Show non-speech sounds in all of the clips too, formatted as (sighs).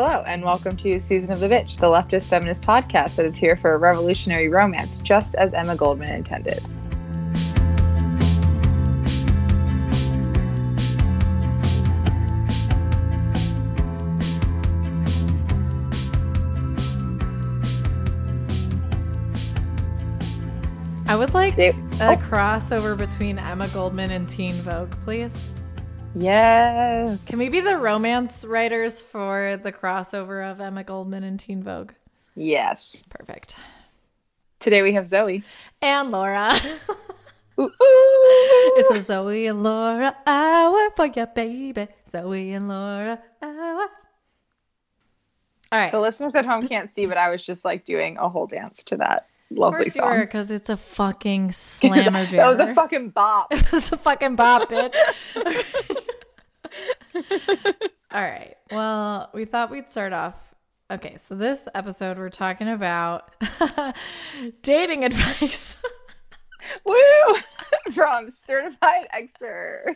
Hello, and welcome to Season of the Bitch, the leftist feminist podcast that is here for a revolutionary romance, just as Emma Goldman intended. I would like a oh. crossover between Emma Goldman and Teen Vogue, please. Yes. Can we be the romance writers for the crossover of Emma Goldman and Teen Vogue? Yes. Perfect. Today we have Zoe. And Laura. Ooh, ooh. it's a Zoe and Laura hour for your baby. Zoe and Laura hour. All right. The listeners at home can't see, but I was just like doing a whole dance to that lovely course you were, song. because it's a fucking (laughs) slammer jam. that was a fucking bop. (laughs) It was a fucking bop, bitch. (laughs) All right. Well, we thought we'd start off. Okay, so this episode we're talking about dating advice. Woo! (laughs) From certified expert.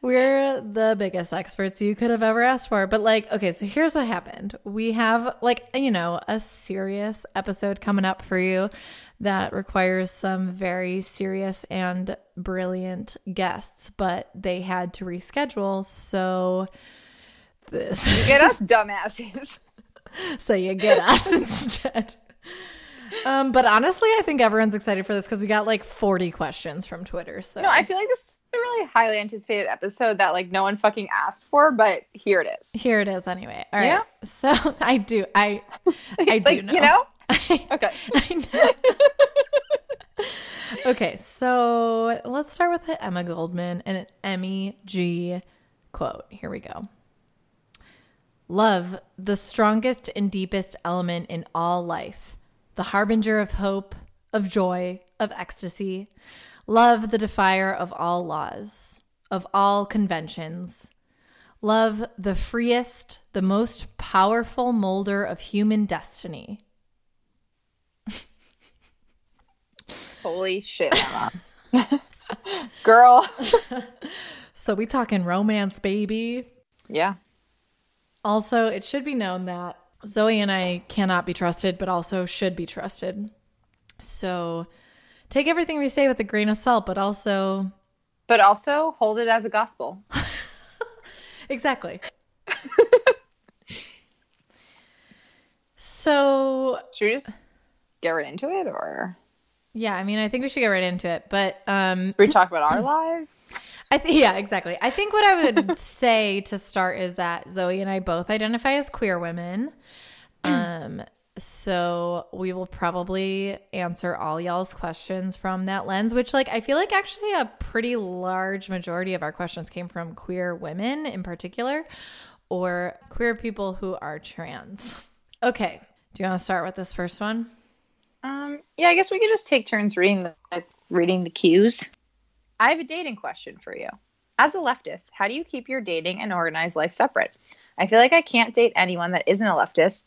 We're the biggest experts you could have ever asked for. But, like, okay, so here's what happened. We have, like, you know, a serious episode coming up for you that requires some very serious and brilliant guests, but they had to reschedule. So, this. You get us dumbasses. (laughs) so you get us (laughs) instead. Um, but honestly, I think everyone's excited for this because we got like 40 questions from Twitter. So No, I feel like this is a really highly anticipated episode that like no one fucking asked for, but here it is. here it is anyway. All right. Yeah. So (laughs) I do. I (laughs) I do know. you know? I, (laughs) Okay. I know. okay, so let's start with the Emma Goldman and an Emmy G quote. Here we go. Love, the strongest and deepest element in all life, the harbinger of hope, of joy, of ecstasy. Love, the defier of all laws, of all conventions. Love, the freest, the most powerful molder of human destiny. Holy shit. (laughs) Girl. (laughs) So we talking romance, baby. Yeah. Also, it should be known that Zoe and I cannot be trusted, but also should be trusted. So take everything we say with a grain of salt, but also But also hold it as a gospel. (laughs) exactly. so Should we just get right into it or yeah, I mean, I think we should get right into it. But um, we talk about our lives? I think yeah, exactly. I think what I would (laughs) say to start is that Zoe and I both identify as queer women. Um so we will probably answer all y'all's questions from that lens, which like I feel like actually a pretty large majority of our questions came from queer women in particular or queer people who are trans. Okay. Do you want to start with this first one? Um, yeah, I guess we could just take turns reading the reading the cues. I have a dating question for you. As a leftist, how do you keep your dating and organized life separate? I feel like I can't date anyone that isn't a leftist.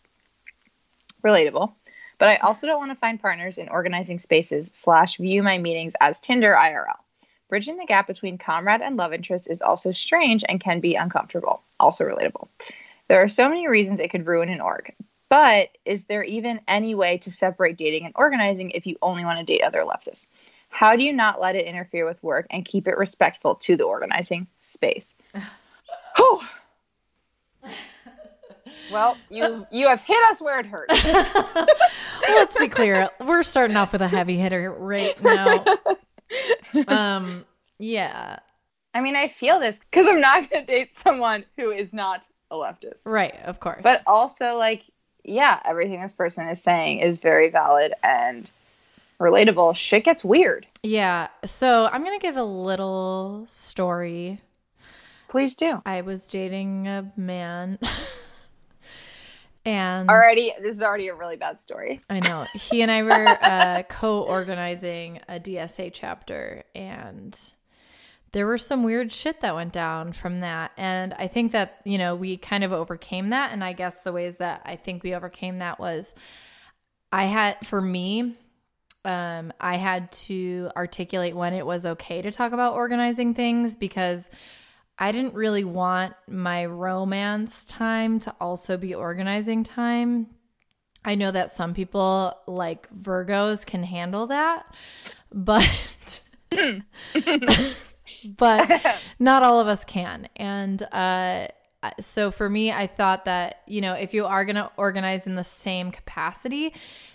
Relatable. But I also don't want to find partners in organizing spaces slash view my meetings as Tinder IRL. Bridging the gap between comrade and love interest is also strange and can be uncomfortable. Also relatable. There are so many reasons it could ruin an org. But is there even any way to separate dating and organizing if you only want to date other leftists? How do you not let it interfere with work and keep it respectful to the organizing space? (sighs) Well, you you have hit us where it hurts. (laughs) Let's be clear. We're starting off with a heavy hitter right now. (laughs) Um yeah. I mean, I feel this because I'm not going to date someone who is not a leftist. Right, of course. But also, like, yeah, everything this person is saying is very valid and relatable. Shit gets weird. yeah, so I'm going to give a little story. Please do. I was dating a man (laughs) and Already, this is already a really bad story. I know. He and I were uh, (laughs) co-organizing a DSA chapter and there were some weird shit that went down from that and I think that, you know, we kind of overcame that and I guess the ways that I think we overcame that was I had for me um, I had to articulate when it was okay to talk about organizing things because I didn't really want my romance time to also be organizing time. I know that some people like Virgos can handle that, but (laughs) but not all of us can. And uh so for me, I thought that, you know, if you are going to organize in the same capacity,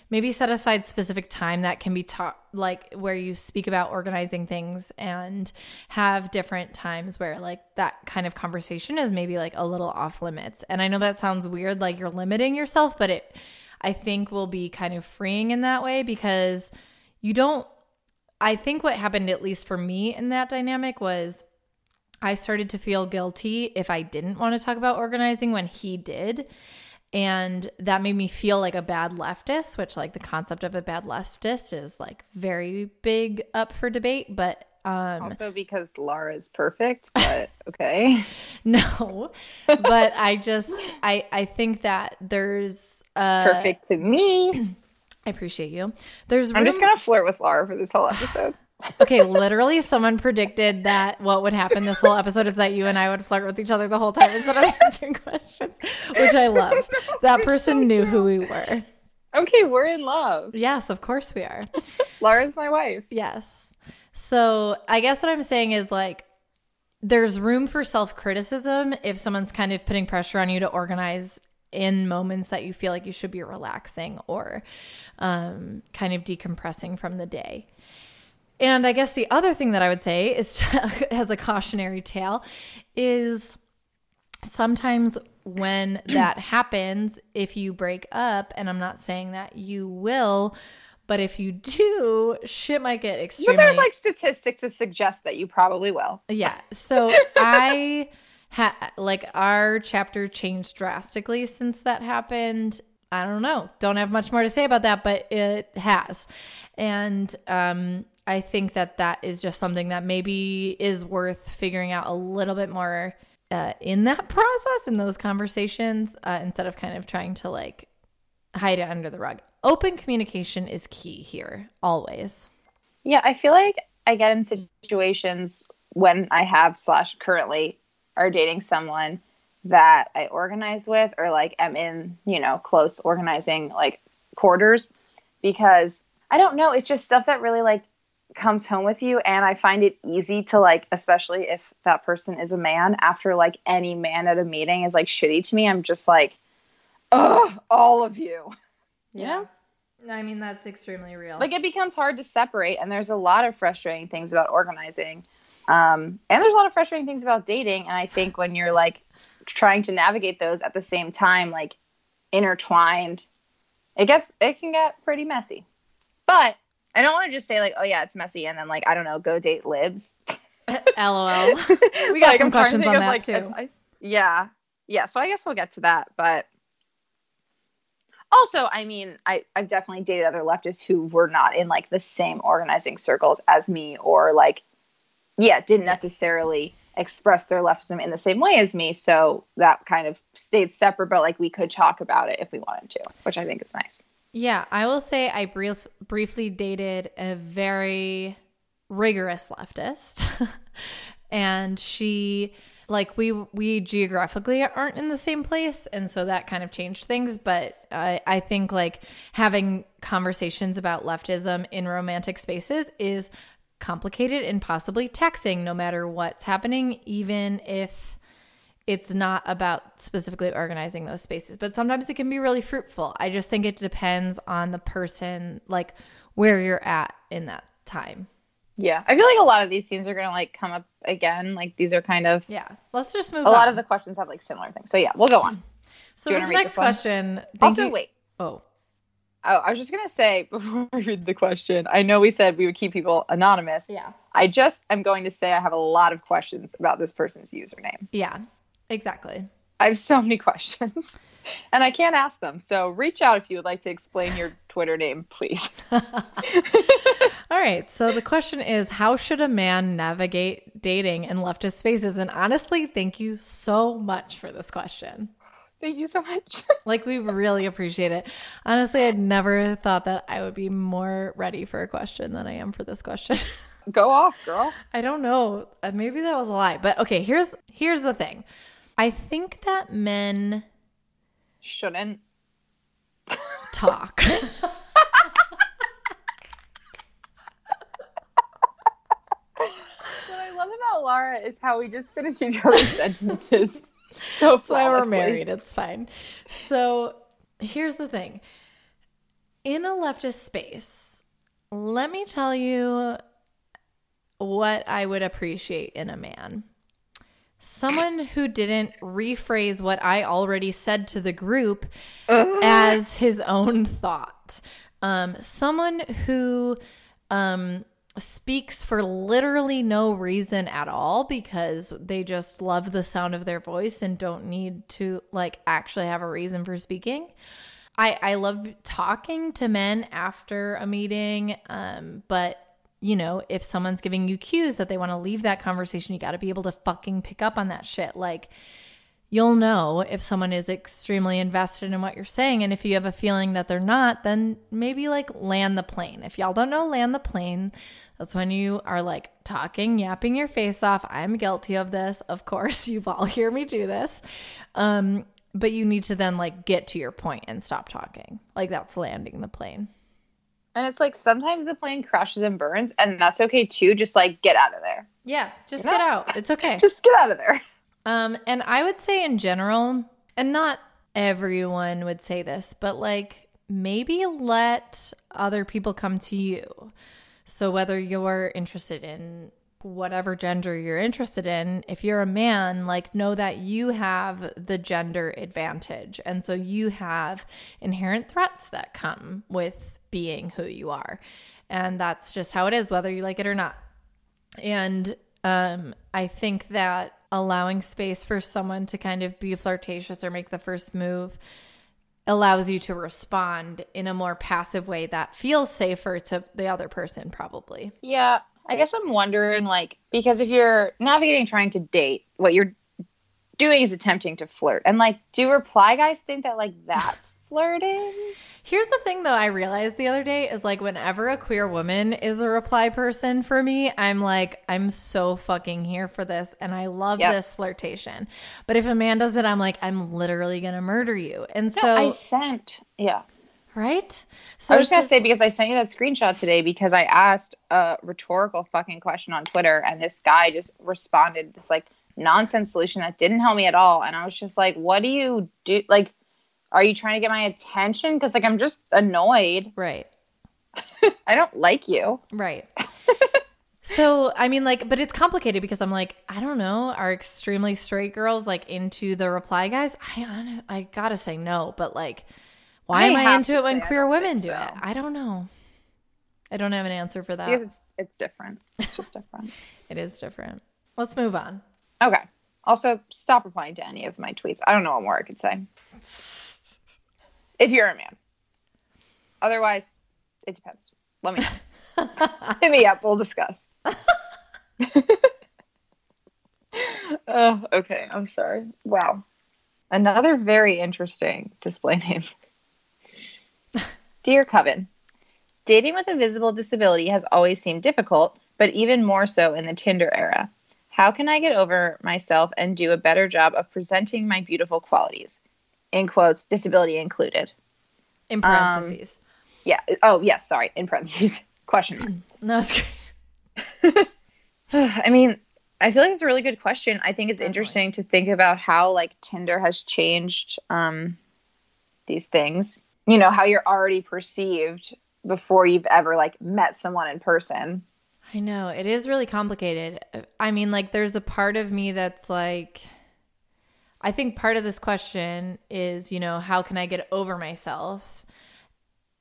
maybe set aside specific time that can be taught like where you speak about organizing things and have different times where like that kind of conversation is maybe like a little off limits. And I know that sounds weird like you're limiting yourself, but it I think will be kind of freeing in that way because you don't I think what happened at least for me in that dynamic was I started to feel guilty if I didn't want to talk about organizing when he did. And that made me feel like a bad leftist, which, like, the concept of a bad leftist is like very big up for debate. But um, also because Laura is perfect, but (laughs) okay. (laughs) no, but I just, I, I think that there's uh, perfect to me. (clears throat) I appreciate you. There's room- I'm just gonna flirt with Laura for this whole episode okay, literally, someone predicted that what would happen this whole episode is that you and I would flirt with each other the whole time instead of (laughs) answering questions, which I love. (laughs) That person knew who we were. Okay, we're in love. Yes, of course we are. (laughs) Laura's my wife. Yes. So I guess what I'm saying is like, there's room for self criticism if someone's kind of putting pressure on you to organize in moments that you feel like you should be relaxing or um, kind of decompressing from the day. And I guess the other thing that I would say is to, (laughs) as a cautionary tale is sometimes when (clears throat) that happens, if you break up, and I'm not saying that you will, but if you do, shit might get extremely. But there's like statistics to suggest that you probably will. Yeah. So (laughs) I had like our chapter changed drastically since that happened. I don't know. Don't have much more to say about that, but it has. And um, I think that that is just something that maybe is worth figuring out a little bit more uh, in that (laughs) process, in those conversations, uh, instead of kind of trying to like hide it under the rug. Open communication is key here, always. Yeah, I feel like I get in situations when I have slash currently are dating someone that I organize with or like am in, you know, close organizing like quarters because I don't know, it's just stuff that really like comes home with you and I find it easy to like especially if that person is a man after like any man at a meeting is like shitty to me, I'm just like, oh, all of you. Yeah. I mean, that's extremely real. Like it becomes hard to separate and there's a lot of frustrating things about organizing. Um, and there's a lot of frustrating things about dating. And I think when you're like trying to navigate those at the same time, like intertwined, it gets it can get pretty messy. But I don't want to just say like, oh yeah, it's messy, and then like I don't know, go date libs. (laughs) LOL. (laughs) We got like, some questions on that like, too. Advice. Yeah, yeah. So I guess we'll get to that, but also, I mean, I I've definitely dated other leftists who were not in like the same organizing circles as me, or like, yeah, didn't necessarily express their leftism in the same way as me. So that kind of stayed separate, but like we could talk about it if we wanted to, which I think is nice. Yeah, I will say I brief, briefly dated a very rigorous leftist. (laughs) and she like we we geographically aren't in the same place and so that kind of changed things but I, I think like having conversations about leftism in romantic spaces is complicated and possibly taxing no matter what's happening even if it's not about specifically organizing those spaces, but sometimes it can be really fruitful. I just think it depends on the person, like where you're at in that time. Yeah, I feel like a lot of these themes are gonna like come up again. Like these are kind of yeah. Let's just move. A on. lot of the questions have like similar things. So yeah, we'll go on. So this next this question. Also, you. wait. Oh. Oh, I was just gonna say (laughs) before we read the question. I know we said we would keep people anonymous. Yeah. I just am going to say I have a lot of questions about this person's username. Yeah. Exactly. I have so many (laughs) questions and I can't ask them. So reach out if you would like to explain your Twitter name, please. (laughs) (laughs) All right. So the question is How should a man navigate dating in leftist spaces? And honestly, thank you so much for this question. Thank you so much. like, we really appreciate it. Honestly, I'd never thought that I would be more ready for a question than I am for this question. Go off, girl. I don't know. Maybe that was a lie. But okay, here's here's the thing. I think that men Shouldn't. talk. (laughs) What I love about Laura is how we just finish each other's (laughs) sentences. So That's why we're married. It's fine. So here's the thing. In a leftist space, let me tell you what I would appreciate in a man. Someone who didn't rephrase what I already said to the group as his own thought. Um, someone who um, speaks for literally no reason at all because they just love the sound of their voice and don't need to like actually have a reason for speaking. I I love talking to men after a meeting, um, but you know, if someone's giving you cues that they want to leave that conversation, you got to be able to fucking pick up on that shit. Like, you'll know if someone is extremely invested in what you're saying. And if you have a feeling that they're not, then maybe like land the plane. If y'all don't know, land the plane. That's when you are like talking, yapping your face off. I'm guilty of this. Of course, (laughs) you've all hear me do this. Um, but you need to then like get to your point and stop talking. Like that's landing the plane. And it's like sometimes the plane crashes and burns, and that's okay too. Just like get out of there. Yeah, just You get know? out. It's (laughs) okay. Just get out of there. Um, and I would say in general, and not everyone would say this, but like maybe let other people come to you. So whether you're interested in whatever gender you're interested in, if you're a man, like know that you have the gender advantage. And so you have inherent threats that come with being who you are. And that's just how it is, whether you like it or not. And um, I think that allowing space for someone to kind of be flirtatious or make the first move allows you to respond in a more passive way that feels safer to the other person, probably. Yeah, I guess I'm wondering, like, because if you're navigating trying to date, what you're doing is attempting to flirt, and like, do reply guys think that like that's flirting? Here's the thing, though, I realized the other day is like whenever a queer woman is a reply person for me, I'm like, I'm so fucking here for this. And I love Yep. this flirtation. But if a man does it, I'm like, I'm literally going to murder you. And No, so, I sent. Yeah, right? So I was gonna say because I sent you that screenshot today because I asked a rhetorical fucking question on Twitter, and this guy just responded this like nonsense solution that didn't help me at all, and I was just like, "What do you do? Like, are you trying to get my attention? Because like I'm just annoyed. right. (laughs) I don't like you." Right. (laughs) so, I mean, like, but it's complicated because I'm like, I don't know, are extremely straight girls like into the reply guys? I I gotta say no, but like, why I am I into it when queer women do it? I don't know. I don't have an answer for that. Because it's it's different. It's just different. (laughs) It is different. Let's move on. Okay. Also, stop replying to any of my tweets. I don't know what more I could say. If you're a man. Otherwise, it depends. Let me know. (laughs) Hit me up. We'll discuss. (laughs) oh, okay. I'm sorry. Wow. Another very interesting display name. Dear Coven, dating with a visible disability has always seemed difficult, but even more so in the Tinder era. How can I get over myself and do a better job of presenting my beautiful qualities? In quotes, disability included. In parentheses. Yeah. Oh, yes. Sorry. In parentheses. (laughs) Question mark. (clears throat) no, it's great. (sighs) I mean, I feel like it's a really good question. I think it's Definitely. interesting to think about how like Tinder has changed um, these things. You know, how you're already perceived before you've ever like met someone in person. I know it is really complicated. I mean, like, there's a part of me that's like, I think part of this question is, you know, how can I get over myself?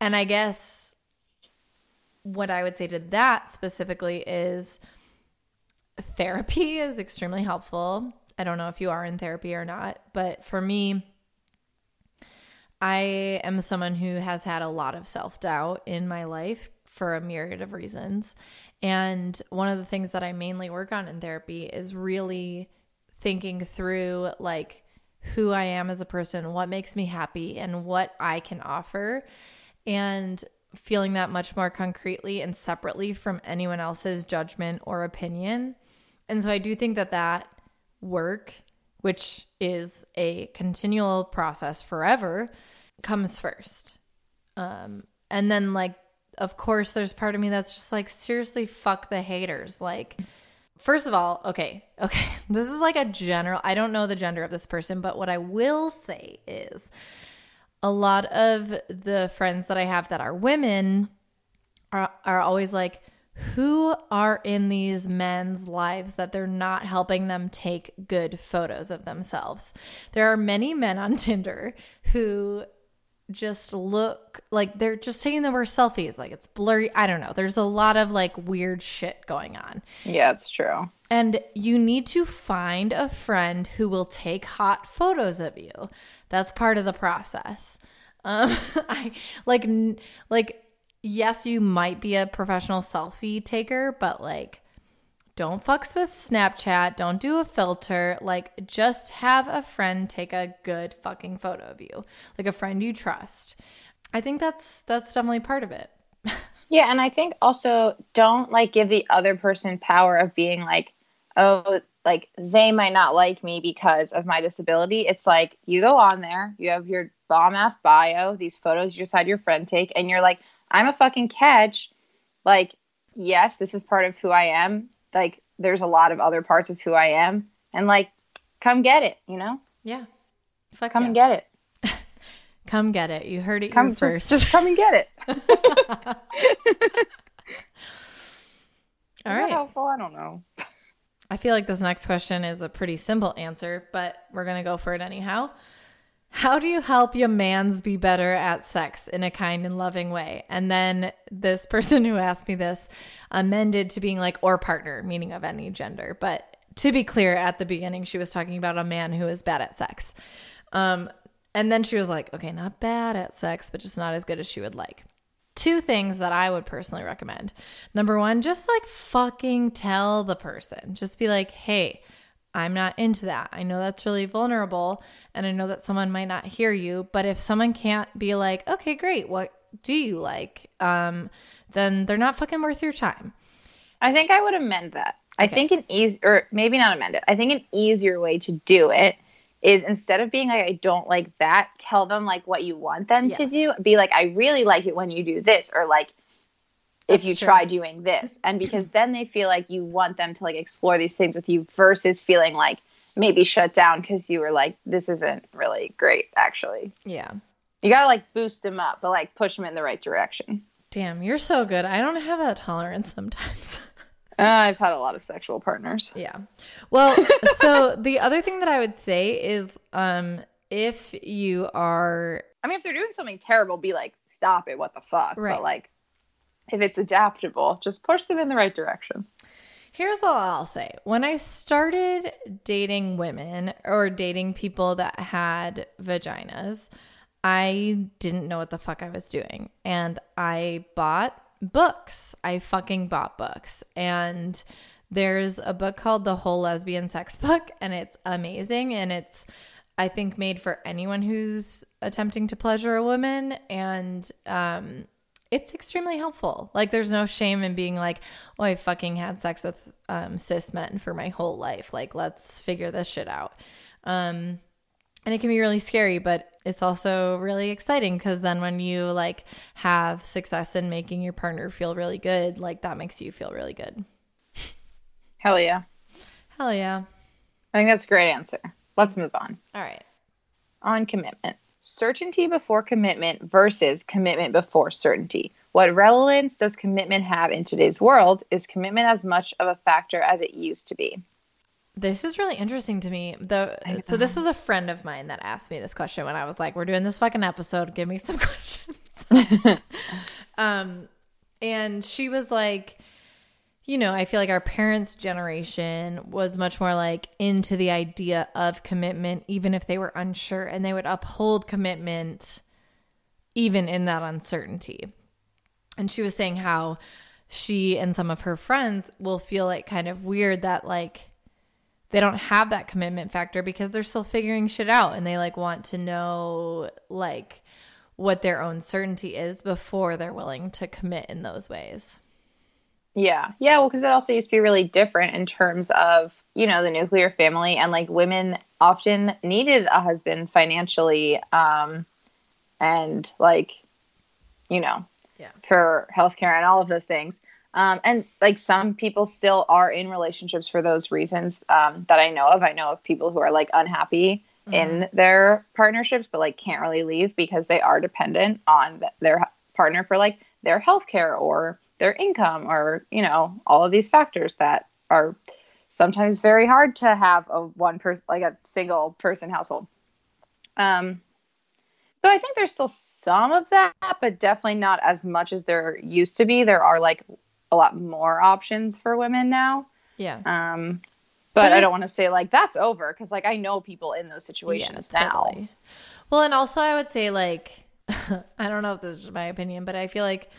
And I guess what I would say to that specifically is therapy (laughs) is extremely helpful. I don't know if you are in therapy or not, but for me, I am someone who has had a lot of self doubt in my life for a myriad of reasons. And one of the things that I mainly work on in therapy is really thinking through like who I am as a person, what makes me happy, and what I can offer. And feeling that much more concretely and separately from anyone else's judgment or opinion. And so I do think that that work, which is a continual process forever, comes first. Um, and then, like, of course, there's part of me that's just like, seriously, fuck the haters. Like, first of all, okay, (laughs) okay, this is like a general, I don't know the gender of this person, but what I will say is a lot of the friends that I have that are women are, are always like, who are in these men's lives that they're not helping them take good photos of themselves? There are many men on (laughs) Tinder who just look like they're just taking the worst selfies. Like it's blurry. I don't know. There's a lot of like weird shit going on. Yeah, it's true. And you need to find a friend who will take hot photos of you. That's part of the process. Um, (laughs) I like like yes, you might be a professional selfie taker, but like don't fucks with Snapchat, don't do a filter, like just have a friend take a good fucking photo of you. Like a friend you trust. I think that's that's definitely part of it. (laughs) yeah, and I think also don't like give the other person power of being like, "Oh, like they might not like me because of my disability." It's like you go on there, you have your bomb ass bio, these photos you had your friend take and you're like, "I'm a fucking catch." Like, yes, this is part of who I am like there's a lot of other parts of who I am and like come get it, you know? Yeah. Fuck come yeah. and get it. (laughs) come get it. You heard it come, here first. Just, just come and get it. (laughs) All right. helpful? I don't know. I feel like this next question is a pretty simple answer, but we're going to go for it anyhow. How do you help your mans be better at sex in a kind and loving way? And then this (laughs) person who asked me this amended to being like, or partner, meaning of any gender. But to be clear, at the beginning, she was talking about a man who is bad at sex. Um, and then she was like, okay, not bad at sex, but just not as good as she would like. Two things that I would personally recommend. Number one, just like fucking tell the person. Just be like, hey, I'm not into that. I know that's really vulnerable and I know that someone might not hear you, but if someone can't be like, "Okay, great. What do you like?" um then they're not fucking worth your time. I think I would amend that. Okay. I think an easy or maybe not amend it. I think an easier way to do it is instead of being like I don't like that, tell them like what you want them yes. to do. Be like I really like it when you do this or like if you true. try doing this. And (clears throat) because then they feel like you want them to like explore these things with you versus feeling like maybe shut down because you were like this isn't really great actually. Yeah. You gotta like boost them up but like push them in the right direction. Damn you're so good. I don't have that tolerance sometimes. (laughs) Uh, i've had a lot of sexual partners. Yeah. Well so the other thing that i would say is um if you are i mean if they're doing something terrible be like stop it. What the fuck? Right. but like if it's adaptable, just push them in the right direction. Here's all I'll say. When I started dating women or dating people that had vaginas, I didn't know what the fuck I was doing. And I bought books. I fucking bought books. And there's a book called The Whole Lesbian Sex Book, and it's amazing. And it's, I think, made for anyone who's attempting to pleasure a woman. And um, it's extremely helpful. Like, there's no shame in being like, oh, I fucking had sex with um, cis men for my whole life. Like, let's figure this shit out. Um, and it can be really scary, but it's also really exciting because then when you like have success in making your partner feel really good, like that makes you feel really good. Hell yeah. Hell yeah. I think that's a great answer. Let's move on. All right. On commitment certainty before commitment versus commitment before certainty. What relevance does commitment have in today's world? Is commitment as much of a factor as it used to be? This is really interesting to me. The so this was a friend of mine that asked me this question when I was like, "We're doing this fucking episode. Give me some (laughs) questions." (laughs) um, and she was like, you know, I feel like our parents' generation was much more like into the idea of commitment, even if they were unsure, and they would uphold commitment even in that uncertainty. And she was saying how she and some of her friends will feel like kind of weird that like they don't have that commitment factor because they're still figuring shit out and they like want to know like what their own certainty is before they're willing to commit in those ways. Yeah. Yeah. Well, because it also used to be really different in terms of, you know, the nuclear family and like women often needed a husband financially um, and like, you know, Yeah. for healthcare and all of those things. Um, and like some people still are in relationships for those reasons um, that I know of. I know of people who are like unhappy in their partnerships, but like can't really leave because they are dependent on th- their partner for like their healthcare or their income or you know all of these factors that are sometimes very hard to have a one person like a single person household. Um, so I think there's still some of that, but definitely not as much as there used to be. There are like a lot more options for women now. Yeah. Um, but, But I it- don't want to say like that's over because like I know people in those situations Yeah, now. Well, and also I would say like (laughs) I don't know if this is my opinion, but I feel like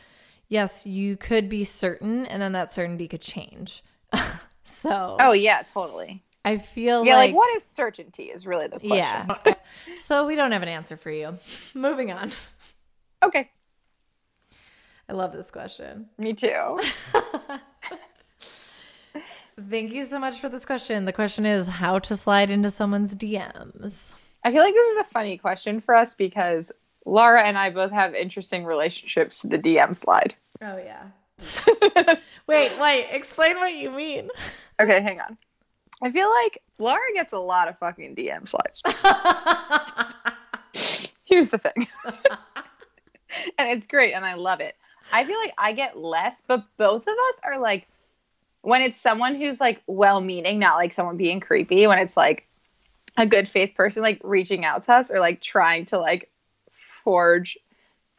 yes, you could be certain and then that certainty could change. (laughs) so Oh yeah, totally. I feel like Yeah, like, like, what is certainty is really the question. Yeah. (laughs) so we don't have an answer for you. Moving on. Okay. I love this question. Me too. (laughs) Thank you so much for this question. The question is how to slide into someone's DMs. I feel like this is a funny question for us because Laura and I both have interesting relationships to the DM slide. Oh yeah. (laughs) Wait, wait, explain what you mean. Okay, hang on. I feel like Laura gets a lot of fucking DM slides. (laughs) Here's the thing. (laughs) and it's great and I love it. I feel like I get less, but both of us are like when it's someone who's like well meaning, not like someone being creepy, when it's like a good faith person like reaching out to us or like trying to like forge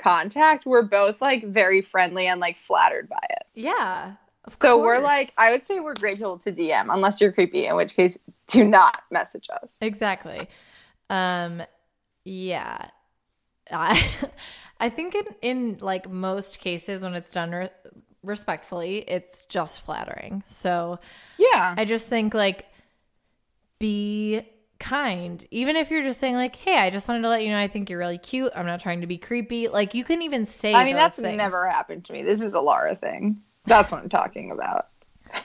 contact, we're both like very friendly and like flattered by it. yeah. So we're like, I would say we're great people to DM, unless you're creepy, in which case, do not message us. Exactly. Um yeah. I (laughs) I think in in like most cases when it's done re- respectfully, it's just flattering. So Yeah. I just think like be kind. Even if you're just saying like, "Hey, I just wanted to let you know I think you're really cute. I'm not trying to be creepy." Like you can even say I mean, that's things. never happened to me. This is a Laura thing. That's what I'm talking about.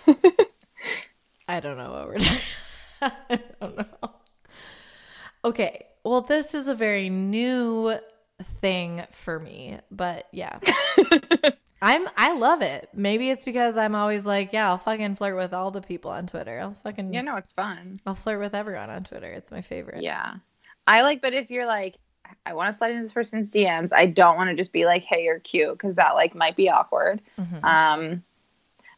(laughs) I don't know what we're talking. (laughs) I don't know. Okay. Well, this is a very new thing for me, but yeah. (laughs) I'm I love it. Maybe it's because I'm always like, yeah, I'll fucking flirt with all the people on Twitter. I'll fucking You know, it's fun. I'll flirt with everyone on Twitter. It's my favorite. Yeah. I like, but if you're like, I want to slide into this person's DMs, I don't want to just be like, hey, you're cute, because that like might be awkward. Mhm. Um,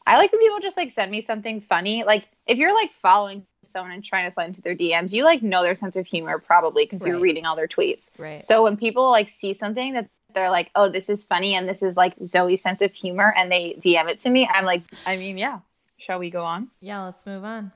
I like when people just like send me something funny. Like if you're like following someone and trying to slide into their DMs, you like know their sense of humor probably because you're reading all their tweets. Right. So when people like see something that they're like, oh, this is funny and this is like Zoe's sense of humor, and they DM it to me, I'm like, I mean, yeah. Shall we go on? Yeah, let's move on.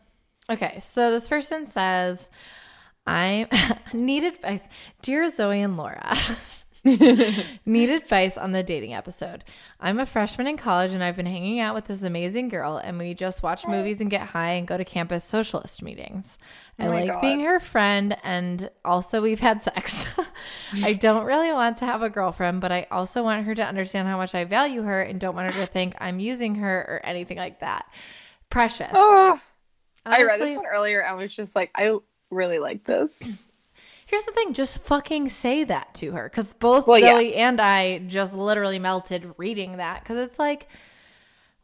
Okay, so this person says, (laughs) I need advice. Dear Zoe and Laura, (laughs) (laughs) need advice on the dating episode. I'm a freshman in college and I've been hanging out with this amazing girl, and we just watch oh. movies and get high and go to campus socialist meetings. Oh I Oh like God. being her friend, and also we've had sex. (laughs) I don't really want to have a girlfriend, but I also want her to understand how much I value her and don't want her to think I'm using her or anything like that. Precious. Oh, I read this one earlier and was just like, I really like this. (clears throat) Here's the thing, just fucking say that to her cuz both Well, yeah. Zoe and I just literally melted reading that cuz it's like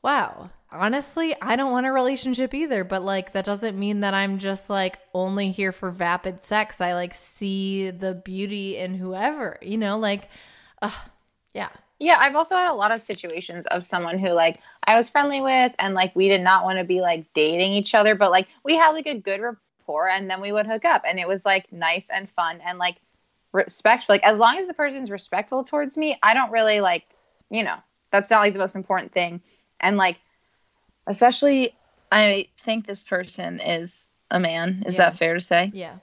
wow. Honestly, I don't want a relationship either, but like that doesn't mean that I'm just like only here for vapid sex. I like see the beauty in whoever, you know, like uh, yeah. Yeah, I've also had a lot of situations of someone who like I was friendly with and like we did not want to be like dating each other, but like we had like a good rapport and then we would hook up and it was like nice and fun and like respectful. Like as long as the person's respectful towards me, I don't really like, you know, that's not like the most important thing. And like especially I think this person is a man. Is Yeah. that fair to say? Yeah.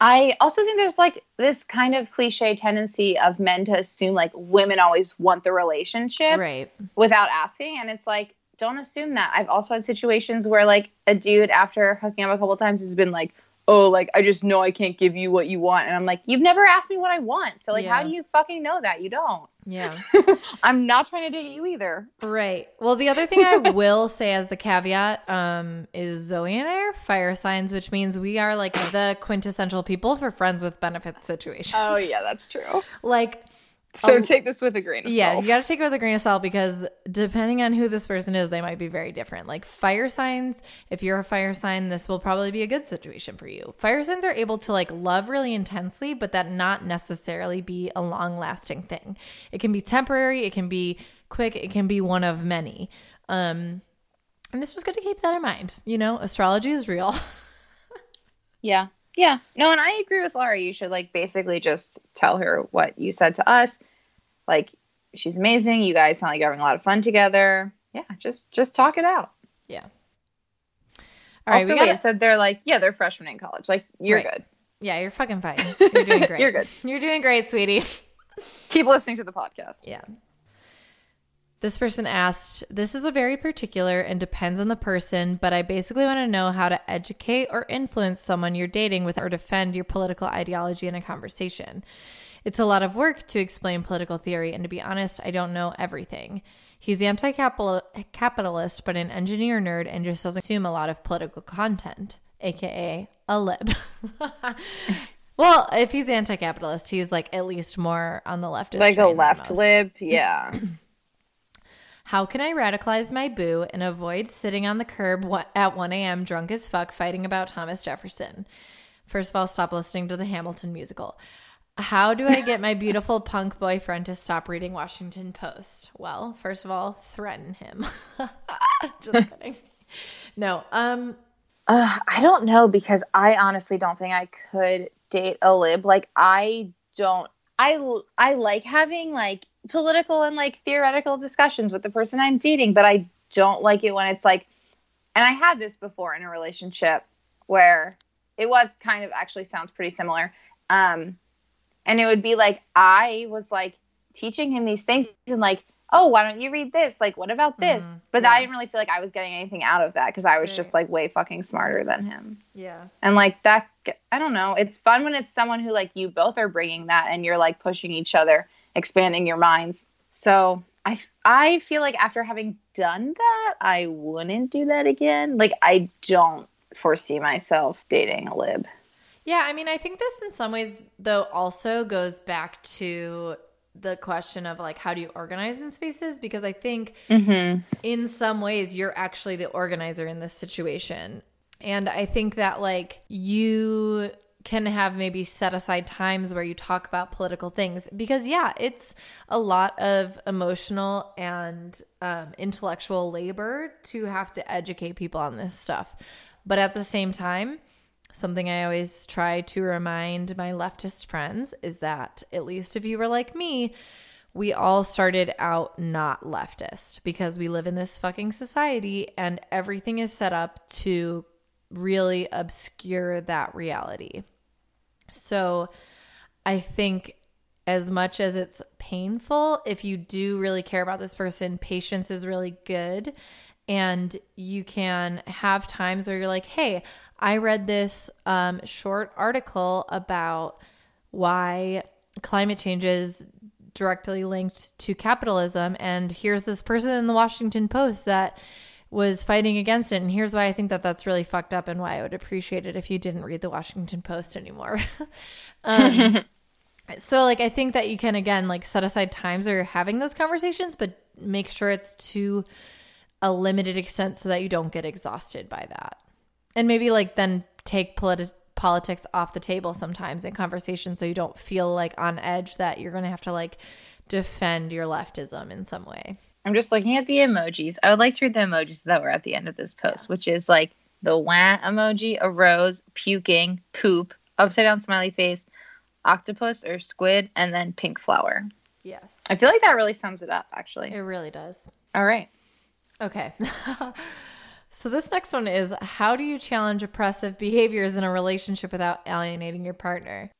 I also think there's like this kind of cliche tendency of men to assume like women always want the relationship Right. without asking. And it's like, don't assume that. I've also had situations where like a dude after hooking up a couple times has been like, oh, like I just know I can't give you what you want. And I'm like, you've never asked me what I want. So like Yeah. how do you fucking know that? You don't. Yeah. (laughs) I'm not trying to date you either. Right. Well, the other thing I will say as the caveat um, is Zoe and I are fire signs, which means we are like the quintessential people for friends with benefits situations. Oh yeah, that's true. Like, So Oh, take this with a grain of yeah, salt. Yeah, you got to take it with a grain of salt because depending on who this person is, they might be very different. Like fire signs, if you're a fire sign, this will probably be a good situation for you. Fire signs are able to like love really intensely, but that not necessarily be a long lasting thing. It can be temporary, it can be quick, it can be one of many. Um, and it's just good to keep that in mind. You know, astrology is real. (laughs) Yeah. Yeah. No, and I agree with Laura. You should like basically just tell her what you said to us. Like she's amazing. You guys sound like you're having a lot of fun together. Yeah, just just talk it out. yeah. All right, also, we wait, got it said they're like, yeah, they're freshmen in college. Like you're Right. good. Yeah, you're fucking fine. (laughs) You're doing great. You're good. You're doing great, sweetie. (laughs) Keep listening to the podcast. Yeah. This person asked, This is a very particular and depends on the person, but I basically want to know how to educate or influence someone you're dating with or defend your political ideology in a conversation. It's a lot of work to explain political theory, and to be honest, I don't know everything. He's anti capitalist, but an engineer nerd and just doesn't consume a lot of political content, aka a lib. (laughs) well, if he's anti capitalist, he's like at least more on the leftist. Like a left lib, Yeah. (clears throat) How can I radicalize my boo and avoid sitting on the curb at 1 a.m. drunk as fuck fighting about Thomas Jefferson? First of all, stop listening to the Hamilton musical. How do I get my (laughs) beautiful punk boyfriend to stop reading Washington Post? Well, first of all, threaten him. (laughs) Just (laughs) kidding. No. Um Uh, I don't know because I honestly don't think I could date a lib. Like I don't. I I like having like political and like theoretical discussions with the person I'm dating, but I don't like it when it's like. And I had this before in a relationship where it was kind of actually sounds pretty similar. Um, and it would be like I was like teaching him these things and like, oh, why don't you read this? Like, what about this? Mhm, but yeah. I didn't really feel like I was getting anything out of that because I was Right. just like way fucking smarter than him. yeah. And like that, I don't know. It's fun when it's someone who like you both are bringing that and you're like pushing each other, expanding your minds. So I, I feel like after having done that, I wouldn't do that again. Like I don't foresee myself dating a lib. Yeah, I mean, I think this in some ways, though, also goes back to the question of like, how do you organize in spaces? Because I think Mm-hmm. in some ways, you're actually the organizer in this situation. And I think that like you can have maybe set aside times where you talk about political things because yeah it's a lot of emotional and um, intellectual labor to have to educate people on this stuff but at the same time something i always try to remind my leftist friends is that at least if you were like me we all started out not leftist because we live in this fucking society and everything is set up to really obscure that reality. So I think as much as it's painful, if you do really care about this person, patience is really good. And you can have times where you're like, hey, I read this um, short article about why climate change is directly linked to capitalism. And here's this person in the Washington Post that was fighting against it. And here's why I think that that's really fucked up and why I would appreciate it if you didn't read the Washington Post anymore. (laughs) um, (laughs) so, like, I think that you can, again, like, set aside times where you're having those conversations, but make sure it's to a limited extent so that you don't get exhausted by that. And maybe, like, then take politi- politics off the table sometimes in conversation so you don't feel like on edge that you're going to have to, like, defend your leftism in some way. I'm just looking at the emojis. I would like to read the emojis that were at the end of this post, which is like the wah emoji, a rose, puking, poop, upside down smiley face, octopus or squid, and then pink flower. Yes. I feel like that really sums it up, actually. It really does. All right. Okay. (laughs) so this next one is how do you challenge oppressive behaviors in a relationship without alienating your partner?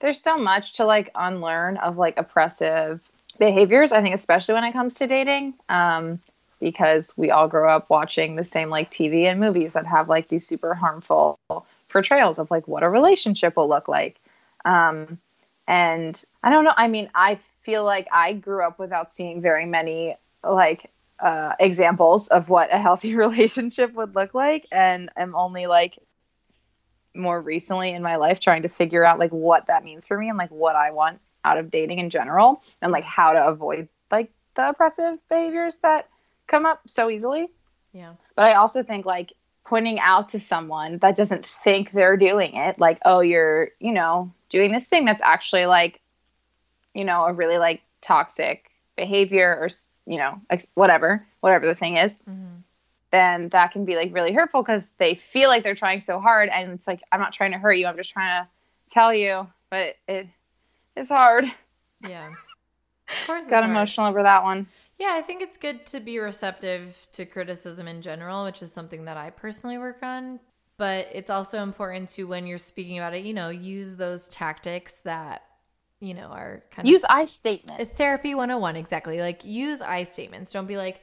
There's so much to like unlearn of like oppressive behaviors. I think especially when it comes to dating, um, because we all grow up watching the same like TV and movies that have like these super harmful portrayals of like what a relationship will look like. Um, and I don't know. I mean, I feel like I grew up without seeing very many like uh, examples of what a healthy (laughs) relationship would look like, and i'm only like more recently in my life trying to figure out like what that means for me and like what I want out of dating in general and like how to avoid like the oppressive behaviors that come up so easily. Yeah. But I also think like pointing out to someone that doesn't think they're doing it, like, oh, you're, you know, doing this thing that's actually like, you know, a really like toxic behavior or, you know, ex- whatever, whatever the thing is, Mm-hmm. then that can be like really hurtful because they feel like they're trying so hard. And it's like, I'm not trying to hurt you. I'm just trying to tell you, but it is hard. Yeah. Of course. Got hard. emotional over that one. Yeah, I think it's good to be receptive to criticism in general, which is something that I personally work on. But it's also important to, when you're speaking about it, you know, use those tactics that, you know, are kind Use of Use I statements. it's therapy 101. Exactly. Like, use I statements. Don't be like,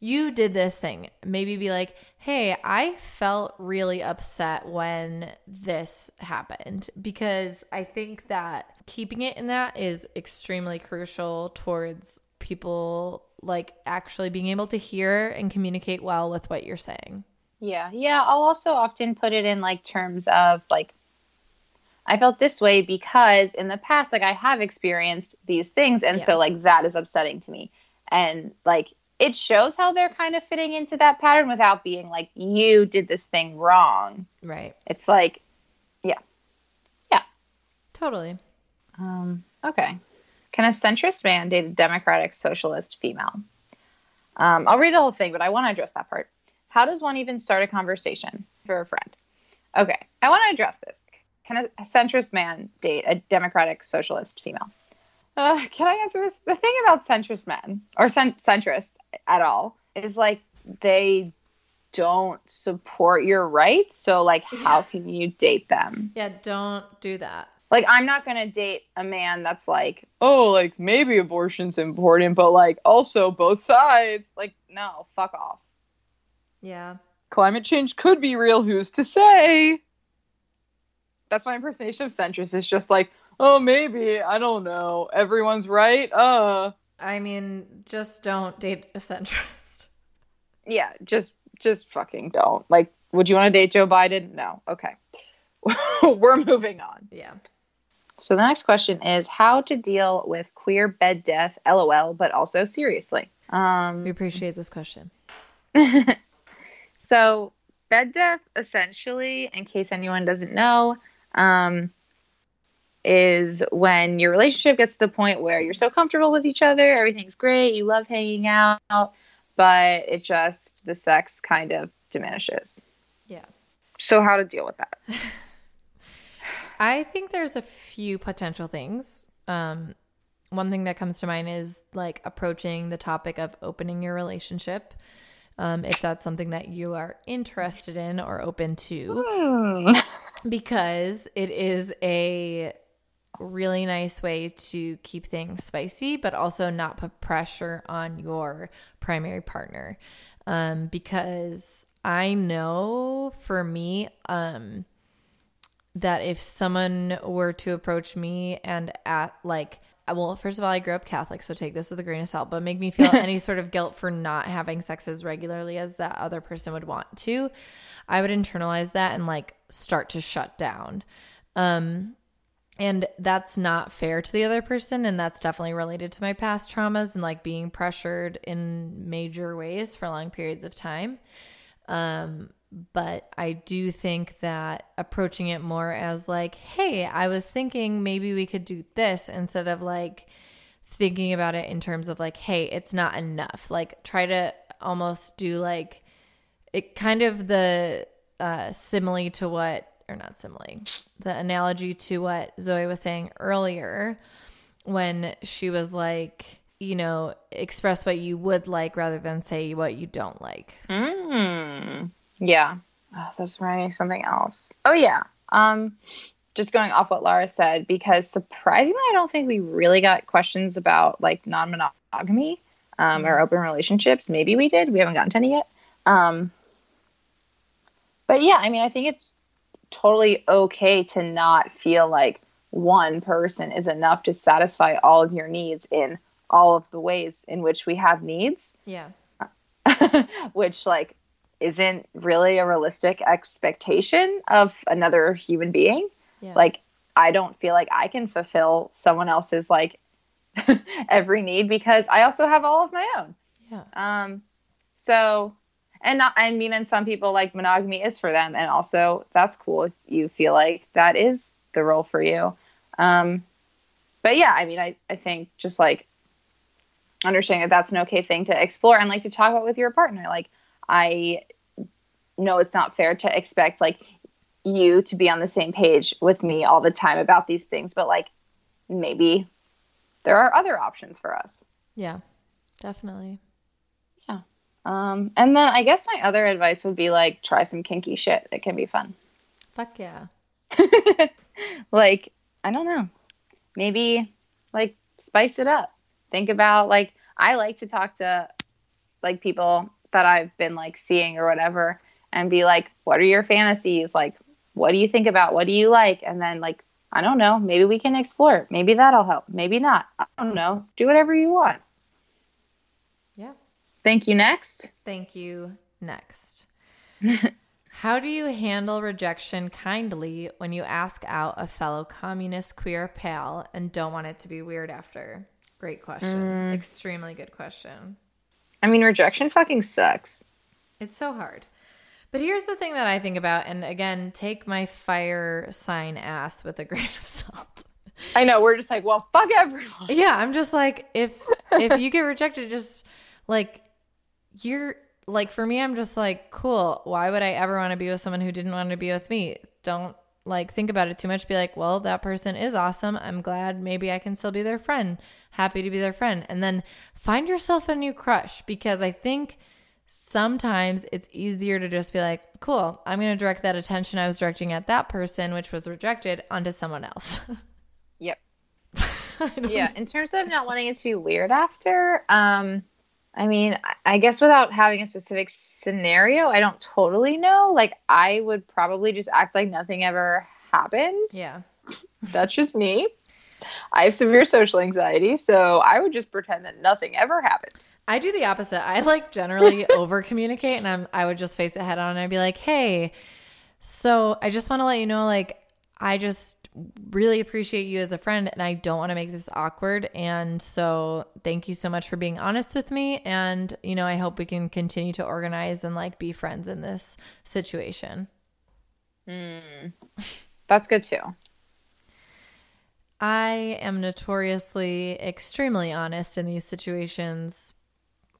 you did this thing. Maybe be like, hey, I felt really upset when this happened because I think that keeping it in that is extremely crucial towards people like actually being able to hear and communicate well with what you're saying. Yeah, yeah. I'll also often put it in like terms of like, I felt this way because in the past, like I have experienced these things, and Yeah. so like that is upsetting to me, and like it shows how they're kind of fitting into that pattern without being like you did this thing wrong. Right. It's like, yeah. Yeah. Totally. Um, okay, can a centrist man date a democratic socialist female? Um, I'll read the whole thing, but I want to address that part. How does one even start a conversation for a friend? Okay, I want to address this. Can a, centrist man date a democratic socialist female? Uh, can I answer this? The thing about centrist men or cent- centrists at all is like they don't support your rights. So like, how can you date them? Yeah, don't do that. Like, I'm not gonna date a man that's like, oh, like maybe abortion's important, but like also both sides. Like, no, fuck off. Yeah. Climate change could be real. Who's to say? That's my impersonation of centrist. Is just like, oh, maybe I don't know. Everyone's right. Uh, I mean, just don't date a centrist. yeah, just just fucking don't. Like, would you want to date Joe Biden? No. Okay, (laughs) we're moving on. Yeah. So the next question is how to deal with queer bed death, lol, but also seriously. Um, We appreciate this question. (laughs) so bed death, essentially, in case anyone doesn't know, um, is when your relationship gets to the point where you're so comfortable with each other, everything's great, you love hanging out, but it just the sex kind of diminishes. Yeah. So how to deal with that? (laughs) I think there's a few potential things. Um, one thing that comes to mind is like approaching the topic of opening your relationship. Um, if that's something that you are interested in or open to, Hmm. (laughs) because it is a really nice way to keep things spicy, but also not put pressure on your primary partner. Um, because I know for me, um, that if someone were to approach me and at like well first of all i grew up catholic so take this with a grain of salt but make me feel (laughs) any sort of guilt for not having sex as regularly as that other person would want to i would internalize that and like start to shut down. Um and that's not fair to the other person and that's definitely related to my past traumas and like being pressured in major ways for long periods of time. Um but I do think that approaching it more as like, hey, I was thinking maybe we could do this instead of like thinking about it in terms of like, hey, it's not enough. Like try to almost do like it kind of the uh simile to what or not simile, the analogy to what Zoe was saying earlier when she was like, you know, express what you would like rather than say what you don't like. Mm. Yeah. Oh, that's right. Something else. Oh yeah. Um, just going off what Laura said, because surprisingly, I don't think we really got questions about like non-monogamy um, or open relationships. Maybe we did. We haven't gotten to any yet. Um, but yeah, I mean, I think it's totally okay to not feel like one person is enough to satisfy all of your needs in all of the ways in which we have needs. Yeah. (laughs) which like isn't really a realistic expectation of another human being. Yeah. Like I don't feel like I can fulfill someone else's like (laughs) every need because I also have all of my own. yeah. Um, so, and not, I mean, and some people like monogamy is for them, and also that's cool if you feel like that is the role for you. Um, but yeah, I mean, I, I think just like understanding that that's an okay thing to explore and like to talk about with your partner. Like, I know it's not fair to expect like you to be on the same page with me all the time about these things, but like maybe there are other options for us. Yeah. Definitely. Yeah. Um, and then I guess my other advice would be like try some kinky shit. It can be fun. Fuck yeah. (laughs) like, I don't know. Maybe like spice it up. Think about like I like to talk to like people that I've been like seeing or whatever and be like, what are your fantasies? Like, what do you think about? What do you like? And then like, I don't know, maybe we can explore. Maybe that'll help. Maybe not. I don't know. Do whatever you want. Yeah. Thank you next. Thank you. Next. (laughs) How do you handle rejection kindly when you ask out a fellow communist queer pal and don't want it to be weird after? Great question. Mm. Extremely good question. I mean, rejection fucking sucks. It's so hard. But here's the thing that I think about, and again, take my fire sign ass with a (laughs) grain of salt. I know. We're just like, well, fuck everyone. Yeah, I'm just like, if if you get rejected, just like you're like for me, I'm just like, cool. Why would I ever want to be with someone who didn't want to be with me? Don't like think about it too much. Be like, well, that person is awesome. I'm glad maybe I can still be their friend. Happy to be their friend. And then find yourself a new crush because I think sometimes it's easier to just be like, cool, I'm going to direct that attention I was directing at that person, which was rejected, onto someone else. (laughs) Yep. (laughs) Yeah. In terms of not wanting it to be weird after, um, I mean, I- guess without having a specific scenario, I don't totally know. Like, I would probably just act like nothing ever happened. Yeah. That's just me. I have severe social anxiety, so I would just pretend that nothing ever happened. I do the opposite. I like generally (laughs) over communicate and I'm I would just face it head on and I'd be like, "Hey, so I just want to let you know like I just really appreciate you as a friend and I don't want to make this awkward and so thank you so much for being honest with me and you know, I hope we can continue to organize and like be friends in this situation." Hmm. That's good too. I am notoriously extremely honest in these situations.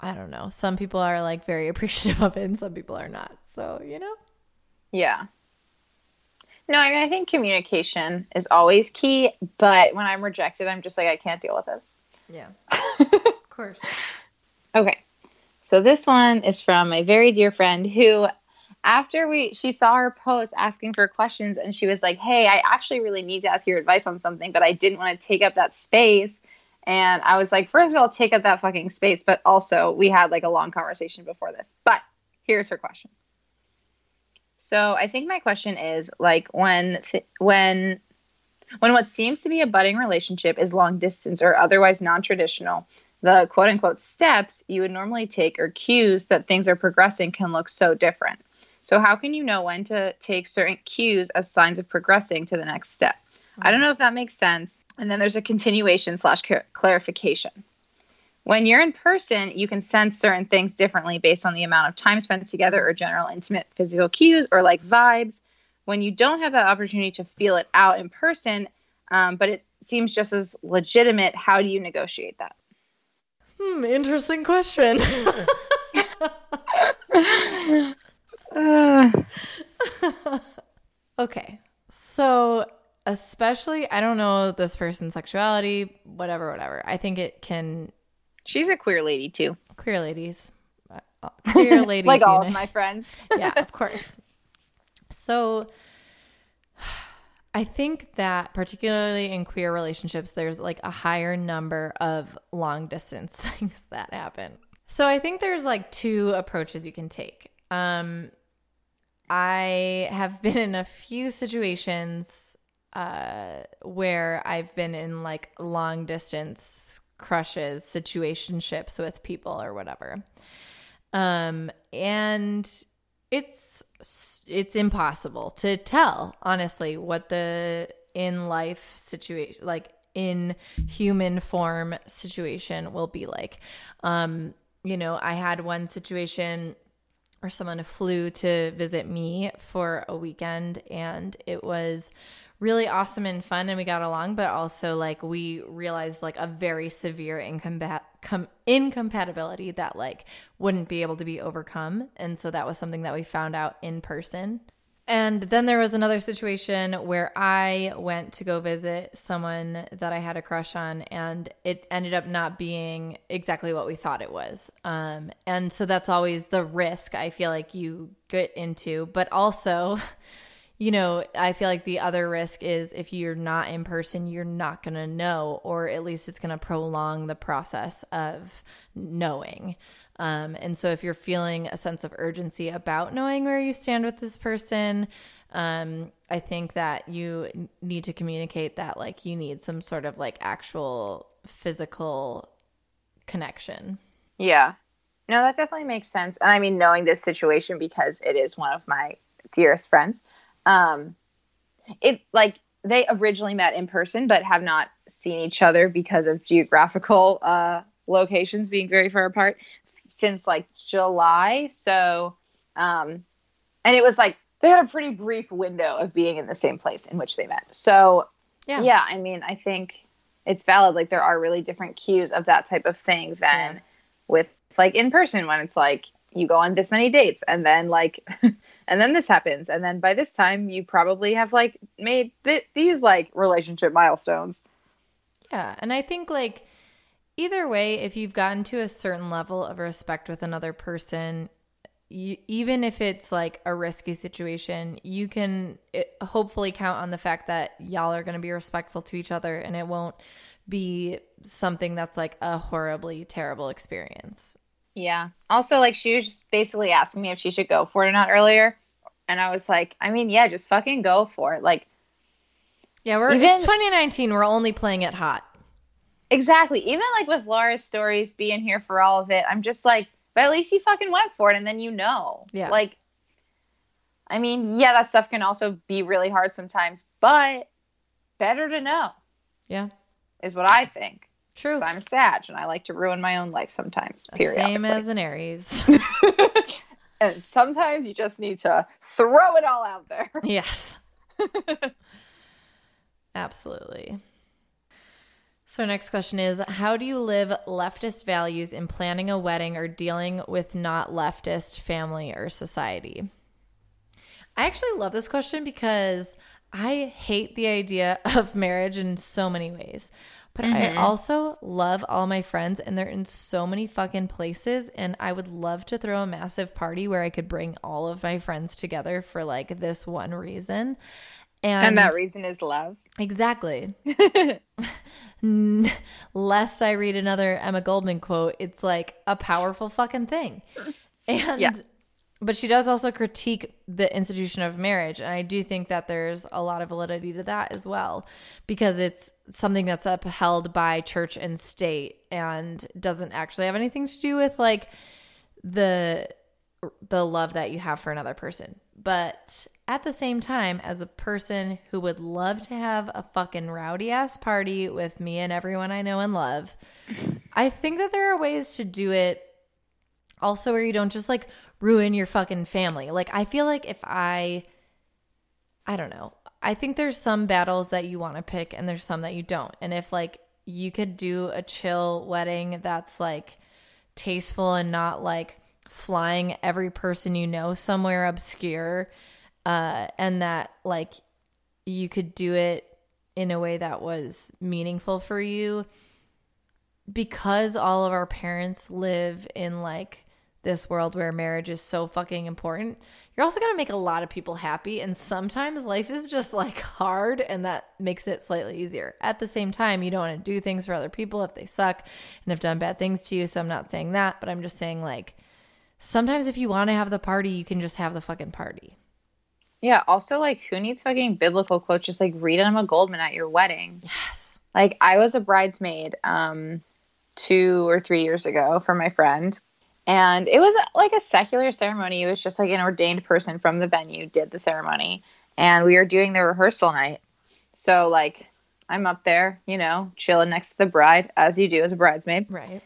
I don't know. Some people are like very (laughs) appreciative of it and some people are not. So, you know? Yeah. No, I mean, I think communication is always key, but when I'm rejected, I'm just like, I can't deal with this. Yeah. (laughs) of course. Okay. So this one is from a very dear friend who after we she saw her post asking for questions and she was like, "Hey, I actually really need to ask your advice on something, but I didn't want to take up that space." And I was like, first of all, take up that fucking space, but also we had like a long conversation before this. But here's her question. So I think my question is like when th- when when what seems to be a budding relationship is long distance or otherwise non-traditional, the quote unquote steps you would normally take or cues that things are progressing can look so different. So how can you know when to take certain cues as signs of progressing to the next step? I don't mm-hmm. know if that makes sense. And then there's a continuation slash clarification. When you're in person, you can sense certain things differently based on the amount of time spent together or general intimate physical cues or like vibes. When you don't have that opportunity to feel it out in person, um, but it seems just as legitimate, how do you negotiate that? Hmm, interesting question. Uh, (laughs) (laughs) okay. So, especially, I don't know this person's sexuality, whatever, whatever. I think it can, she's a queer lady too, queer ladies, uh, queer (laughs) ladies, like all of my friends. (laughs) yeah, of course. So I think that particularly in queer relationships, there's like a higher number of long distance (laughs) things that happen. So I think there's like two approaches you can take. Um, I have been in a few situations uh, where I've been in like long distance crushes, situationships with people or whatever. Um, and it's it's impossible to tell honestly what the in life situation like in human form situation will be like. Um, you know, I had one situation where someone flew to visit me for a weekend and it was really awesome and fun and we got along but also like we realized like a very severe incompat- com- incompatibility that like wouldn't be able to be overcome and so that was something that we found out in person and then there was another situation where I went to go visit someone that I had a crush on, and it ended up not being exactly what we thought it was. Um, and so that's always the risk I feel like you get into. But also, (laughs) you know, I feel like the other risk is if you're not in person, you're not going to know, or at least it's going to prolong the process of knowing. Um, and so if you're feeling a sense of urgency about knowing where you stand with this person, um, I think that you need to communicate that like you need some sort of like actual physical connection. Yeah. No, that definitely makes sense. And I mean, knowing this situation because it is one of my dearest friends, um, it like they originally met in person but have not seen each other because of geographical uh, locations being very far apart since like July. So, um, and it was like they had a pretty brief window of being in the same place in which they met. So, yeah, yeah I mean, I think it's valid. Like there are really different cues of that type of thing than yeah. with like in person when it's like you go on this many dates and then like (laughs) and then this happens and then by this time you probably have like made th- these like relationship milestones yeah and i think like either way, if you've gotten to a certain level of respect with another person, you, even if it's like a risky situation, you can it, eh, hopefully count on the fact that y'all are going to be respectful to each other and it won't be something that's like a horribly terrible experience. Yeah. Also, like, she was just basically asking me if she should go for it or not earlier. And I was like, I mean, yeah, just fucking go for it. Like, yeah, we're even, it's 2019. We're only playing it hot. Exactly. Even like with Laura's stories being here for all of it, I'm just like, but at least you fucking went for it and then you know. Yeah. Like, I mean, yeah, that stuff can also be really hard sometimes, but better to know. Yeah. Is what I think. True. I'm Sag and I like to ruin my own life sometimes. Period. Same as an Aries. (laughs) (laughs) and sometimes you just need to throw it all out there. (laughs) Yes. Absolutely. So, next question is How do you live leftist values in planning a wedding or dealing with not leftist family or society? I actually love this question because I hate the idea of marriage in so many ways. But mm-hmm. I also love all my friends, and they're in so many fucking places. And I would love to throw a massive party where I could bring all of my friends together for like this one reason. And, and that reason is love. (laughs) Exactly. Lest I read another Emma Goldman quote, it's like a powerful fucking thing. And yeah. But she does also critique the institution of marriage and I do think that there's a lot of validity to that as well because it's something that's upheld by church and state and doesn't actually have anything to do with like the the love that you have for another person. But at the same time, as a person who would love to have a fucking rowdy ass party with me and everyone I know and love, I think that there are ways to do it also where you don't just like ruin your fucking family. Like, I feel like if I, I don't know, I think there's some battles that you want to pick and there's some that you don't. And if like you could do a chill wedding that's like tasteful and not like flying every person you know somewhere obscure uh, and that like you could do it in a way that was meaningful for you because all of our parents live in like this world where marriage is so fucking important you're also going to make a lot of people happy and sometimes life is just like hard and that makes it slightly easier at the same time you don't want to do things for other people if they suck and have done bad things to you so i'm not saying that but i'm just saying like sometimes if you want to have the party you can just have the fucking party Yeah. Also, like, who needs fucking biblical quotes? Just like read Emma Goldman at your wedding. Yes. Like, I was a bridesmaid um, two or three years ago for my friend, and it was like a secular ceremony. It was just like an ordained person from the venue did the ceremony, and we were doing the rehearsal night. So, like, I'm up there, you know, chilling next to the bride, as you do as a bridesmaid. Right.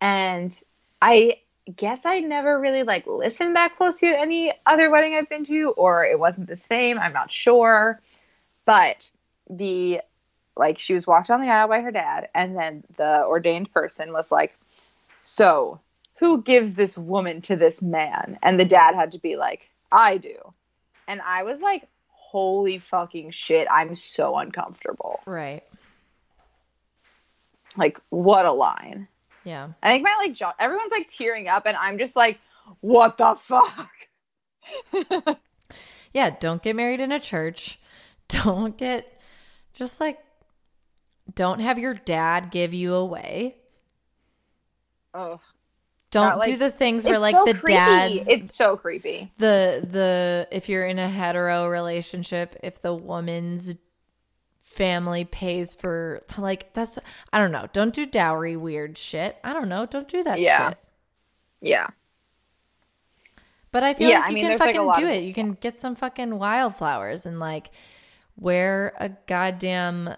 And I guess I never really like listened that close to any other wedding I've been to, or it wasn't the same. I'm not sure. But the like she was walked down the aisle by her dad, and then the ordained person was like, So who gives this woman to this man? And the dad had to be like, I do. And I was like, Holy fucking shit, I'm so uncomfortable. Right. Like, what a line. Yeah. I think my like jaw everyone's like tearing up and I'm just like, what the fuck? (laughs) Yeah. Don't get married in a church. (laughs) Don't get just like don't have your dad give you away. oh, Don't like- do the things where like so the creepy. dads It's so creepy. the the if you're in a hetero relationship, if the woman's family pays for like that's I don't know. Don't do dowry weird shit. I don't know. Don't do that Yeah. shit. Yeah. But I feel Yeah, like I you mean, can there's, like, fucking do of- it. You can get some fucking wildflowers and like wear a goddamn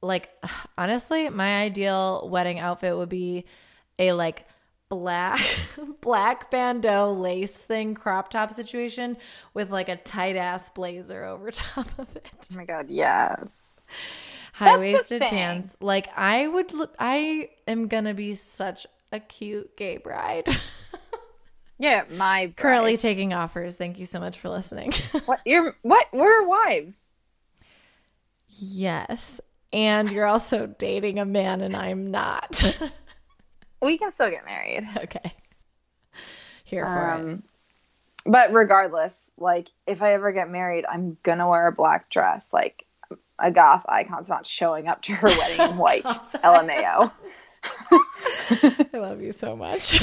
like (sighs) honestly, my ideal wedding outfit would be a like black (laughs) black bandeau lace thing crop top situation with like a tight ass blazer over (laughs) top of it. Oh my god, yes. High waisted pants. Like I would look I am gonna be such a cute gay bride. (laughs) Yeah, my bride. Currently taking offers. Thank you so much for listening. what you're what we're wives. Yes. And you're also dating a man and I'm not. We can still get married. (laughs) okay. Here for it. Um but regardless, like if I ever get married, I'm gonna wear a black dress. Like a goth icon's not showing up to her (laughs) wedding in white. LMAO. (laughs) I love you so much.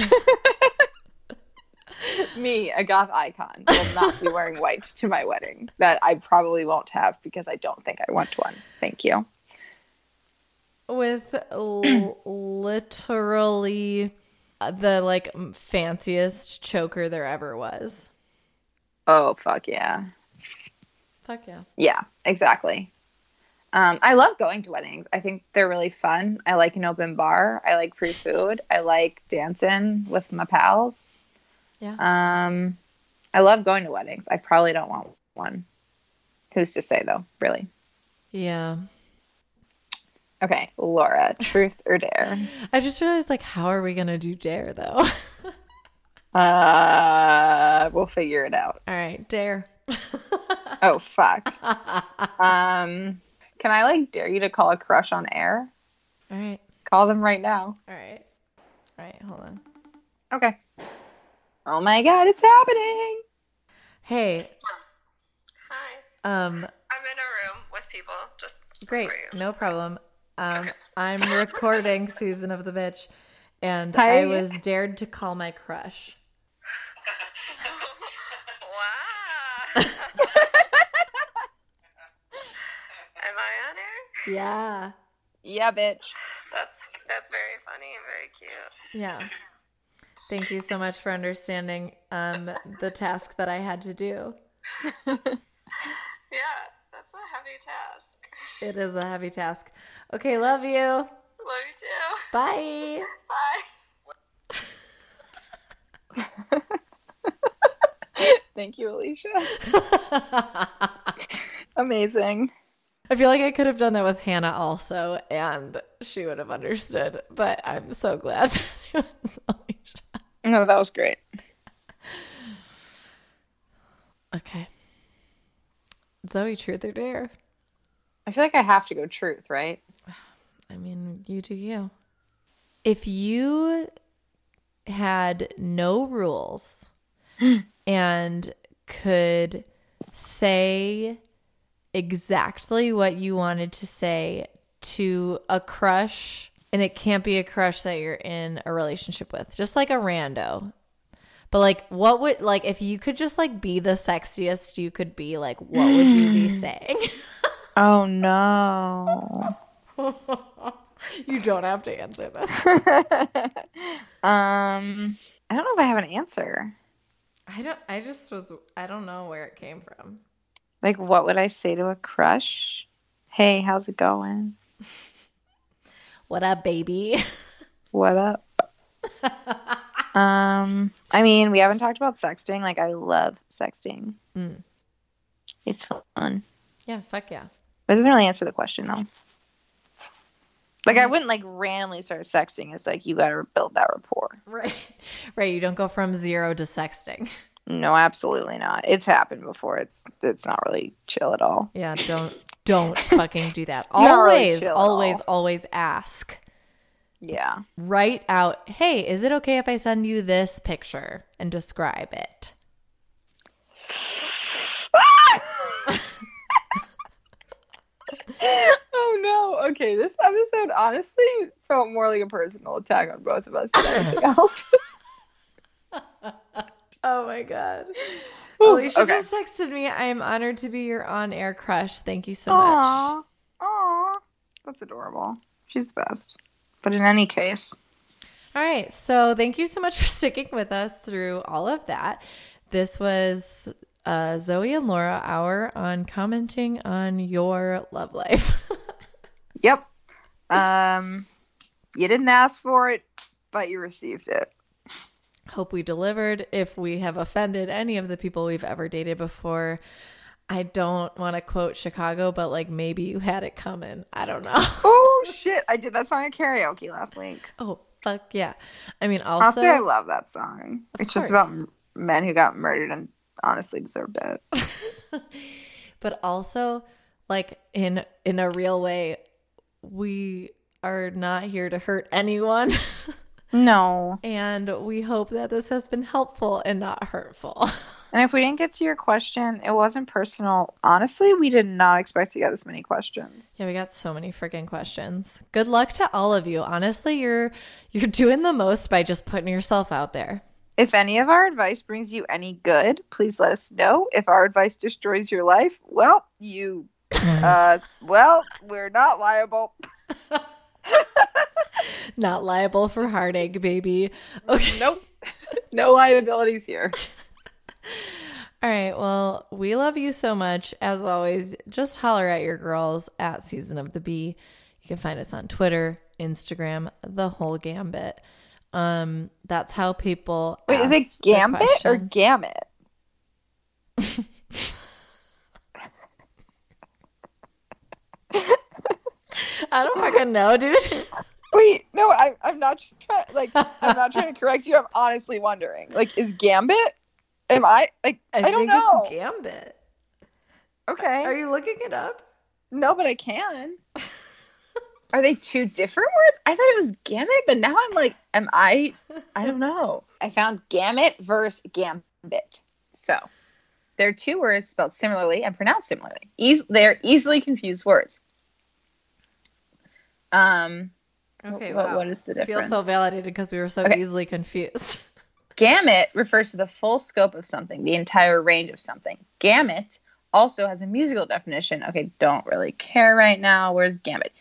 Me, a goth icon, will not be wearing white to my wedding. That I probably won't have because I don't think I want one. Thank you. With l- (clears throat) literally the like fanciest choker there ever was. Oh fuck yeah. Fuck yeah. Yeah, exactly. Um, I love going to weddings. I think they're really fun. I like an open bar. I like free food. I like dancing with my pals. Yeah. Um, I love going to weddings. I probably don't want one. Who's to say though? Really? Yeah. Okay, Laura, truth or dare? (laughs) I just realized like how are we gonna do dare though? (laughs) Uh, we'll figure it out. All right, dare. (laughs) Oh fuck. Um, can I like dare you to call a crush on air? All right. Call them right now. All right. All right, hold on. Okay. Oh my god, it's happening. Hey, Hi. um I'm in a room with people. Just Great, for you. no problem. Um, I'm recording season of the bitch, and Hi. I was dared to call my crush. wow. Am I on air? Yeah, Yeah, bitch. That's that's very funny and very cute. yeah. Thank you so much for understanding um, the task that I had to do. (laughs) Yeah, that's a heavy task. It is a heavy task. Okay, love you. Love you too. Bye. Bye. (laughs) Thank you, Alicia. (laughs) Amazing. I feel like I could have done that with Hannah also, and she would have understood. But I'm so glad (laughs) that it was Alicia. No, that was great. Okay. Zoe, truth or dare? I feel like I have to go truth, right? I mean, you do you. If you had no rules (gasps) and could say exactly what you wanted to say to a crush, and it can't be a crush that you're in a relationship with, just like a rando, But like, what would like if you could just like be the sexiest you could be? Like, what would you be hmm. saying? (laughs) Oh no. (laughs) you don't have to answer this. (laughs) um, I don't know if I have an answer. I don't. I just was. I don't know where it came from. Like, what would I say to a crush? Hey, how's it going? (laughs) What up, baby? What up? um, I mean, we haven't talked about sexting. Like, I love sexting. Mm. It's fun. Yeah, fuck yeah. But it doesn't really answer the question though. Like, I Mhm. wouldn't like randomly start sexting. It's like you gotta build that rapport. Right, (laughs) right. You don't go from zero to sexting. (laughs) No, absolutely not. It's happened before. It's it's not really chill at all. Yeah, don't (laughs) don't fucking do that. Not really Always, always, always ask. Yeah. Write out, hey, is it okay if I send you this picture and describe it? Oh no. Okay, this episode honestly felt more like a personal attack on both of us than anything (laughs) else. Oh my god. Ooh, Alicia okay. just texted me. I am honored to be your on-air crush. Thank you so much. Aw. Aw. That's adorable. She's the best. But in any case, All right. So thank you so much for (laughs) sticking with us through all of that. This was uh, Zoe and Laura hour on commenting on your love life. (laughs) yep. Um you didn't ask for it, but you received it. Hope we delivered. If we have offended any of the people we've ever dated before, I don't want to quote Chicago, but like maybe you had it coming. I don't know. (laughs) Oh shit, I did that song at karaoke last week. oh, fuck yeah. I mean, also, Honestly, I love that song. It's just about men who got murdered and honestly deserved it. (laughs) but also like in in a real way, we are not here to hurt anyone. (laughs) No. and we hope that this has been helpful and not hurtful. (laughs) And if we didn't get to your question, it wasn't personal. Honestly, we did not expect to get this many questions. Yeah, we got so many freaking questions. Good luck to all of you. Honestly, you're you're doing the most by just putting yourself out there. If any of our advice brings you any good, please let us know. If our advice destroys your life, well, you, (laughs) uh, well, we're not liable. (laughs) Not liable for heartache, baby. Okay. Nope. (laughs) no liabilities here. All right. Well, we love you so much. As always, just holler at your girls at Season of the Bee. You can find us on Twitter, Instagram, the whole gambit. Um, that's how people. Wait, is it gambit or gamut? (laughs) I don't fucking know, dude. (laughs) Wait, no, I, I'm not trying. Like, I'm not trying to correct you. I'm honestly wondering. Like, is gambit? Am I like? I, don't think know. it's gambit. okay. Are you looking it up? No, but I can. Are they two different words? I thought it was gamut, but now I'm like, am I? I don't know. (laughs) I found gamut versus gambit. So they're two words spelled similarly and pronounced similarly. Eas- they're easily confused words. Um, Okay. what- wow. what is the difference? I feel so validated because we were so Okay. easily confused. (laughs) Gamut refers to the full scope of something, the entire range of something. Gamut also has a musical definition. Okay, don't really care right now. Where's Gambit?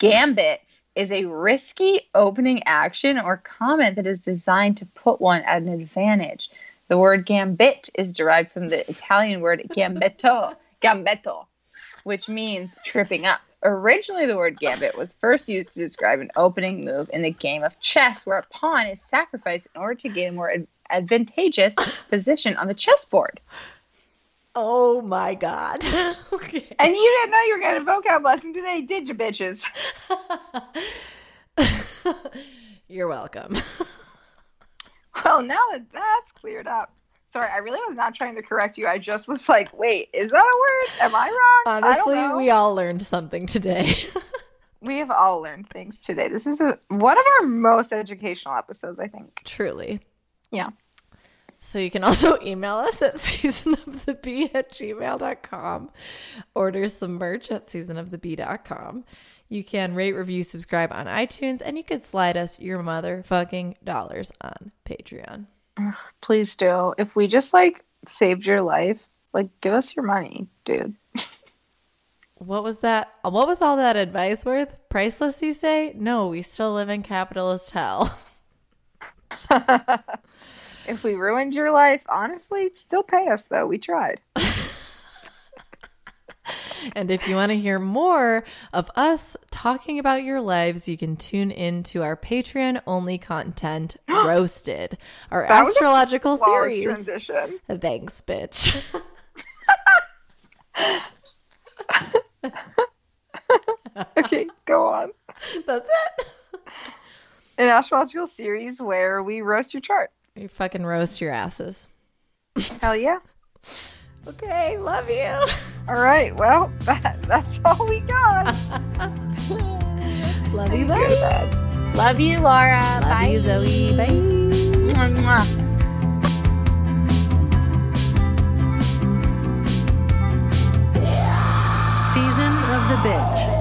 Gambit is a risky opening action or comment that is designed to put one at an advantage. The word gambit is derived from the Italian word gambetto, gambetto, which means tripping up. Originally, the word gambit was first used to describe an opening move in the game of chess, where a pawn is sacrificed in order to gain a more ad- advantageous position on the chessboard. Oh my god. (laughs) okay. And you didn't know you were getting a vocab lesson today, did you, bitches? (laughs) You're welcome. (laughs) Well, now that that's cleared up. Sorry, I really was not trying to correct you. I just was like, wait, is that a word? Am I wrong? Honestly, we all learned something today. we have all learned things today. This is a, one of our most educational episodes, I think. Truly. Yeah. So you can also (laughs) email us at seasonofthebee at gmail.com. Order some merch at seasonofthebee.com. You can rate, review, subscribe on iTunes, and you can slide us your motherfucking dollars on Patreon. Please do. If we just like saved your life, like give us your money, dude. What was that? What was all that advice worth? Priceless, you say? No, we still live in capitalist hell. (laughs) if we ruined your life, honestly, still pay us though. We tried. (laughs) And if you want to hear more of us talking about your lives, you can tune in to our Patreon only content, (gasps) Roasted, our That astrological series. transition. Thanks, bitch. (laughs) Okay, go on. (laughs) That's it. An astrological series where we roast your chart. You fucking roast your asses. Hell yeah. Okay, love you. All right. Well, (laughs) that, that's all we got. (laughs) love you, Let's go to bye. Love you, Laura. Love Bye. you, Zoe. Bye. Mwah, mwah. Season of the Bitch.